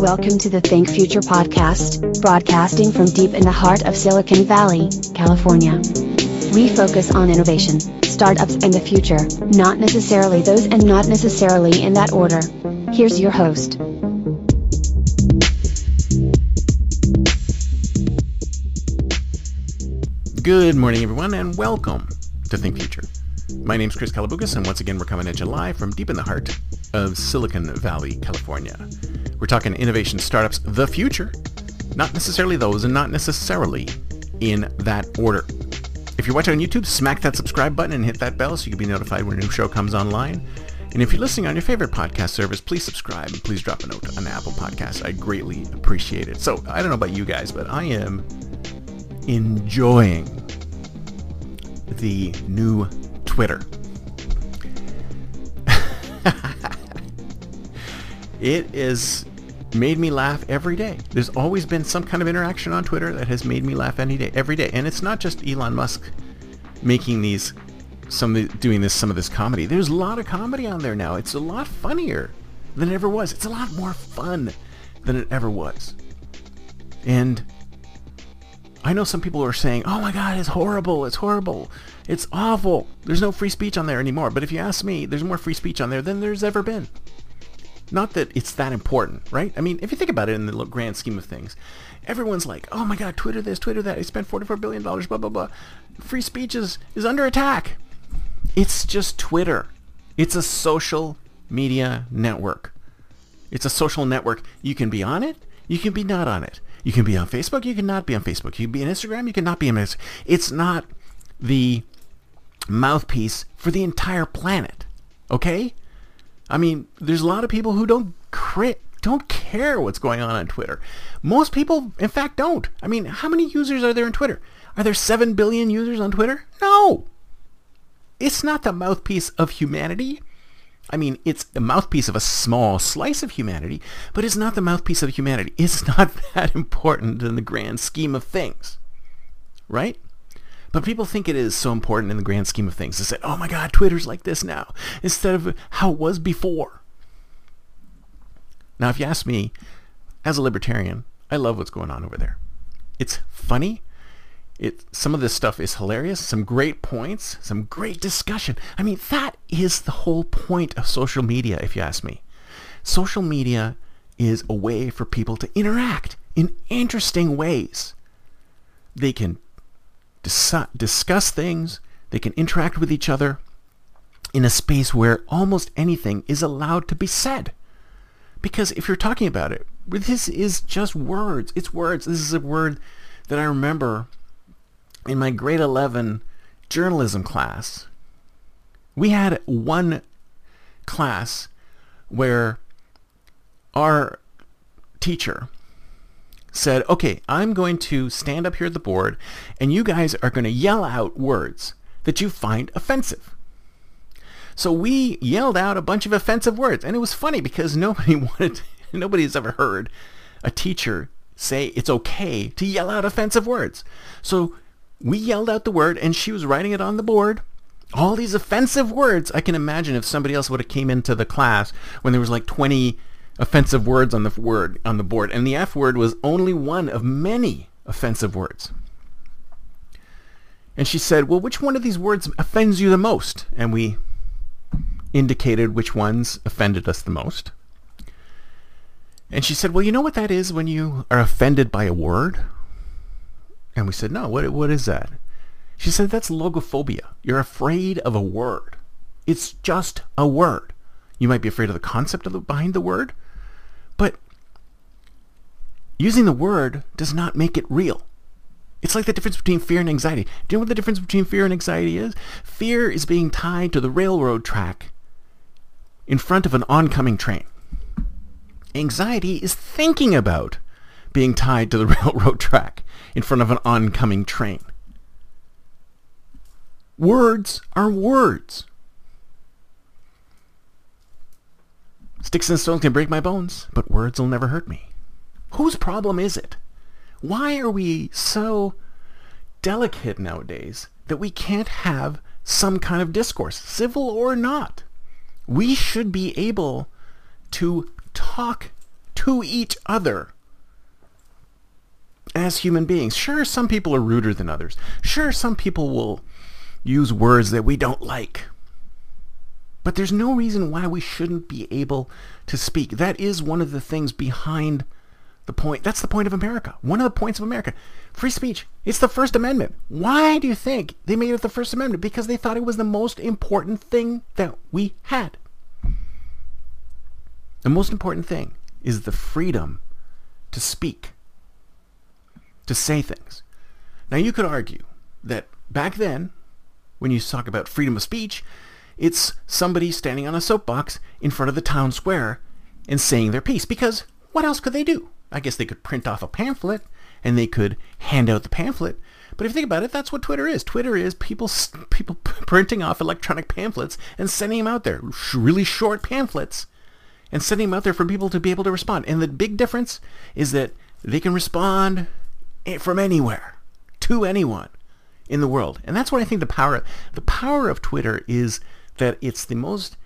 Welcome to the Think Future podcast, broadcasting from deep in the heart of Silicon Valley, California. We focus on innovation, startups, and the future, not necessarily those and not necessarily in that order. Here's your host. Good morning, everyone, and welcome to Think Future. My name is Chris Kalaboukis, and once again, we're coming at you live from deep in the heart of Silicon Valley, California. We're talking innovation startups, the future, not necessarily those, and not necessarily in that order. If you're watching on YouTube, smack that subscribe button and hit that bell so you can be notified when a new show comes online. And if you're listening on your favorite podcast service, please subscribe and please drop a note on Apple Podcasts. I greatly appreciate it. So I don't know about you guys, but I am enjoying the new Twitter. It is made me laugh every day. There's always been some kind of interaction on Twitter that has made me laugh any day, every day. And it's not just Elon Musk making these, some doing this, some of this comedy. There's a lot of comedy on there now. It's a lot funnier than it ever was. It's a lot more fun than it ever was. And I know some people are saying, "Oh my God, it's horrible! It's horrible! It's awful! There's no free speech on there anymore." But if you ask me, there's more free speech on there than there's ever been. Not that it's that important, right? I mean, if you think about it in the grand scheme of things, everyone's like, oh my god, Twitter this, Twitter that, I spent $44 billion, blah, blah, blah. Free speech is, is under attack. It's just Twitter. It's a social media network. It's a social network. You can be on it, you can be not on it. You can be on Facebook, you can not be on Facebook. You can be on Instagram, you can not be on Instagram. It's not the mouthpiece for the entire planet. Okay? I mean, there's a lot of people who don't crit don't care what's going on on Twitter. Most people, in fact, don't. I mean, how many users are there in Twitter? Are there 7 billion users on Twitter? No. It's not the mouthpiece of humanity. I mean, it's the mouthpiece of a small slice of humanity, but it's not the mouthpiece of humanity. It's not that important in the grand scheme of things. Right? But people think it is so important in the grand scheme of things. They say, oh my God, Twitter's like this now, instead of how it was before. Now, if you ask me, as a libertarian, I love what's going on over there. It's funny. It, some of this stuff is hilarious, some great points, some great discussion. I mean, that is the whole point of social media, if you ask me. Social media is a way for people to interact in interesting ways. They can dis- discuss things, they can interact with each other in a space where almost anything is allowed to be said. Because if you're talking about it, this is just words. It's words. This is a word that I remember in my grade 11 journalism class. We had one class where our teacher said, okay, I'm going to stand up here at the board and you guys are going to yell out words that you find offensive. So we yelled out a bunch of offensive words and it was funny because nobody wanted, nobody has ever heard a teacher say it's okay to yell out offensive words. So we yelled out the word and she was writing it on the board. All these offensive words. I can imagine if somebody else would have came into the class when there was like 20 offensive words on the word on the board, and the F word was only one of many offensive words. And she said, "Well, which one of these words offends you the most?" And we indicated which ones offended us the most. And she said, "Well, you know what that is when you are offended by a word?" And we said, "No, what what is that?" She said, "That's logophobia. You're afraid of a word. It's just a word. You might be afraid of the concept of the, behind the word, using the word does not make it real. It's like the difference between fear and anxiety. Do you know what the difference between fear and anxiety is? Fear is being tied to the railroad track in front of an oncoming train. Anxiety is thinking about being tied to the railroad track in front of an oncoming train. Words are words. Sticks and stones can break my bones, but words will never hurt me. Whose problem is it? Why are we so delicate nowadays that we can't have some kind of discourse, civil or not? We should be able to talk to each other as human beings. Sure, some people are ruder than others. Sure, some people will use words that we don't like. But there's no reason why we shouldn't be able to speak. That is one of the things behind the point. That's the point of America. One of the points of America. Free speech. It's the First Amendment. Why do you think they made it the First Amendment? Because they thought it was the most important thing that we had. The most important thing is the freedom to speak, to say things. Now you could argue that back then, when you talk about freedom of speech, it's somebody standing on a soapbox in front of the town square and saying their piece. Because what else could they do? I guess they could print off a pamphlet and they could hand out the pamphlet. But if you think about it, that's what Twitter is. Twitter is people people printing off electronic pamphlets and sending them out there, really short pamphlets, and sending them out there for people to be able to respond. And the big difference is that they can respond eh, from anywhere to anyone in the world. And that's what I think the power the power of Twitter is that it's the most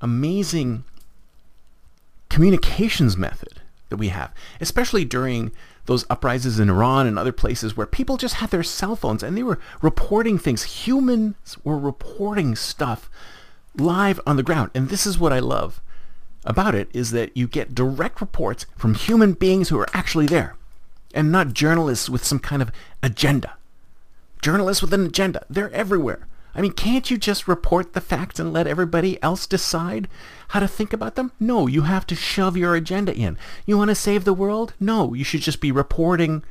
amazing communications method that we have, especially during those uprisings in Iran and other places where people just had their cell phones and they were reporting things. Humans were reporting stuff live on the ground. And this is what I love about it is that you get direct reports from human beings who are actually there and not journalists with some kind of agenda. Journalists with an agenda. They're everywhere. I mean, can't you just report the facts and let everybody else decide how to think about them? No, you have to shove your agenda in. You want to save the world? No, you should just be reporting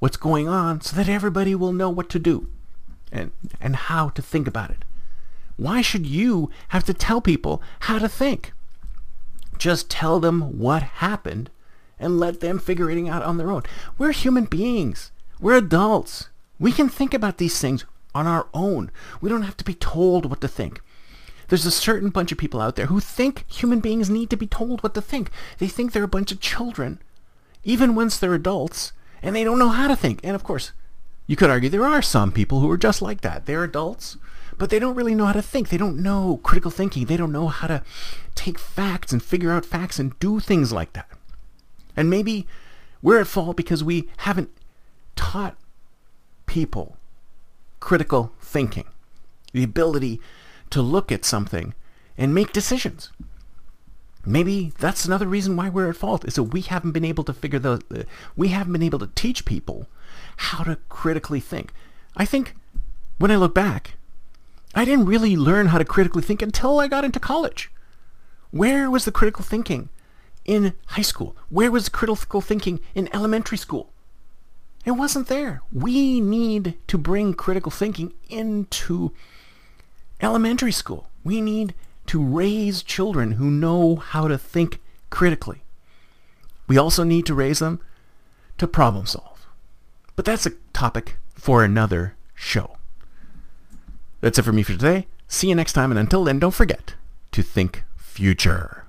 what's going on so that everybody will know what to do and, and how to think about it. Why should you have to tell people how to think? Just tell them what happened and let them figure it out on their own. We're human beings. We're adults. We can think about these things on our own. We don't have to be told what to think. There's a certain bunch of people out there who think human beings need to be told what to think. They think they're a bunch of children, even once they're adults, and they don't know how to think. And of course, you could argue there are some people who are just like that. They're adults, but they don't really know how to think. They don't know critical thinking. They don't know how to take facts and figure out facts and do things like that. And maybe we're at fault because we haven't taught people critical thinking, the ability to look at something and make decisions. Maybe that's another reason why we're at fault is that we haven't been able to figure the uh, we haven't been able to teach people how to critically think. I think when I look back, I didn't really learn how to critically think until I got into college. Where was the critical thinking in high school? Where was critical thinking in elementary school? It wasn't there. We need to bring critical thinking into elementary school. We need to raise children who know how to think critically. We also need to raise them to problem solve. But that's a topic for another show. That's it for me for today. See you next time, and until then, don't forget to think future.